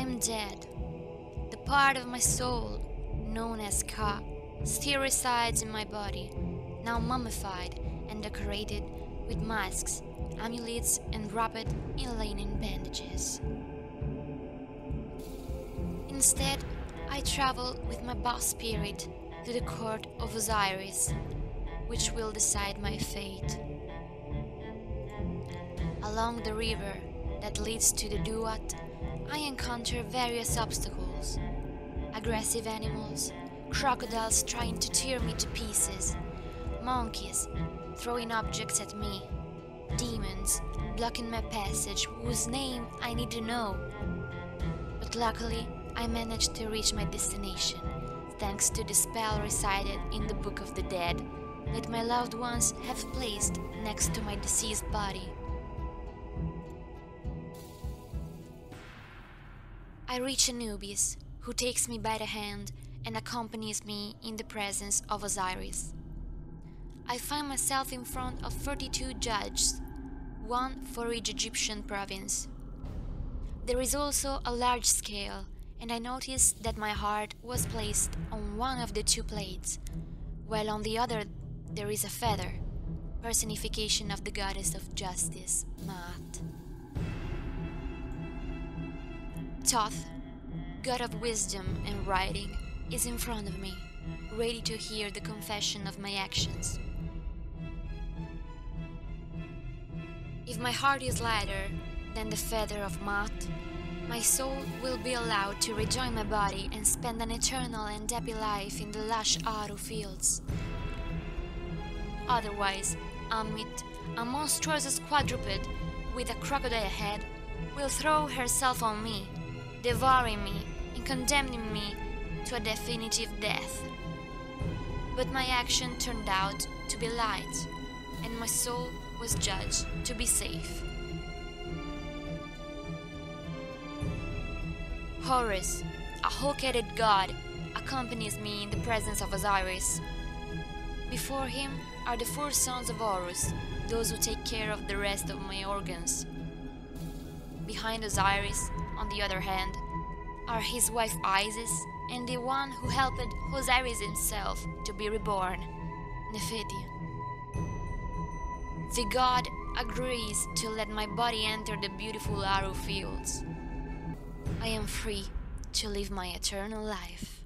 am dead. The part of my soul, known as Ka, still resides in my body, now mummified and decorated with masks, amulets, and wrapped in linen bandages. Instead, I travel with my Ba spirit to the court of Osiris, which will decide my fate. Along the river that leads to the Duat, I encounter various obstacles aggressive animals, crocodiles trying to tear me to pieces, monkeys throwing objects at me, demons blocking my passage whose name I need to know. But luckily, I managed to reach my destination thanks to the spell recited in the Book of the Dead that my loved ones have placed next to my deceased body. I reach Anubis, who takes me by the hand and accompanies me in the presence of Osiris. I find myself in front of 32 judges, one for each Egyptian province. There is also a large scale, and I notice that my heart was placed on one of the two plates, while on the other there is a feather, personification of the goddess of justice, Maat. Thoth, god of wisdom and writing, is in front of me, ready to hear the confession of my actions. If my heart is lighter than the feather of Maat, my soul will be allowed to rejoin my body and spend an eternal and happy life in the lush Aru fields. Otherwise, Ammit, a monstrous quadruped with a crocodile head, will throw herself on me devouring me and condemning me to a definitive death. But my action turned out to be light, and my soul was judged to be safe. Horus, a hawk-headed god, accompanies me in the presence of Osiris. Before him are the four sons of Horus, those who take care of the rest of my organs. Behind Osiris on the other hand, are his wife Isis and the one who helped Osiris himself to be reborn, Nepheti. The god agrees to let my body enter the beautiful Aru fields. I am free to live my eternal life.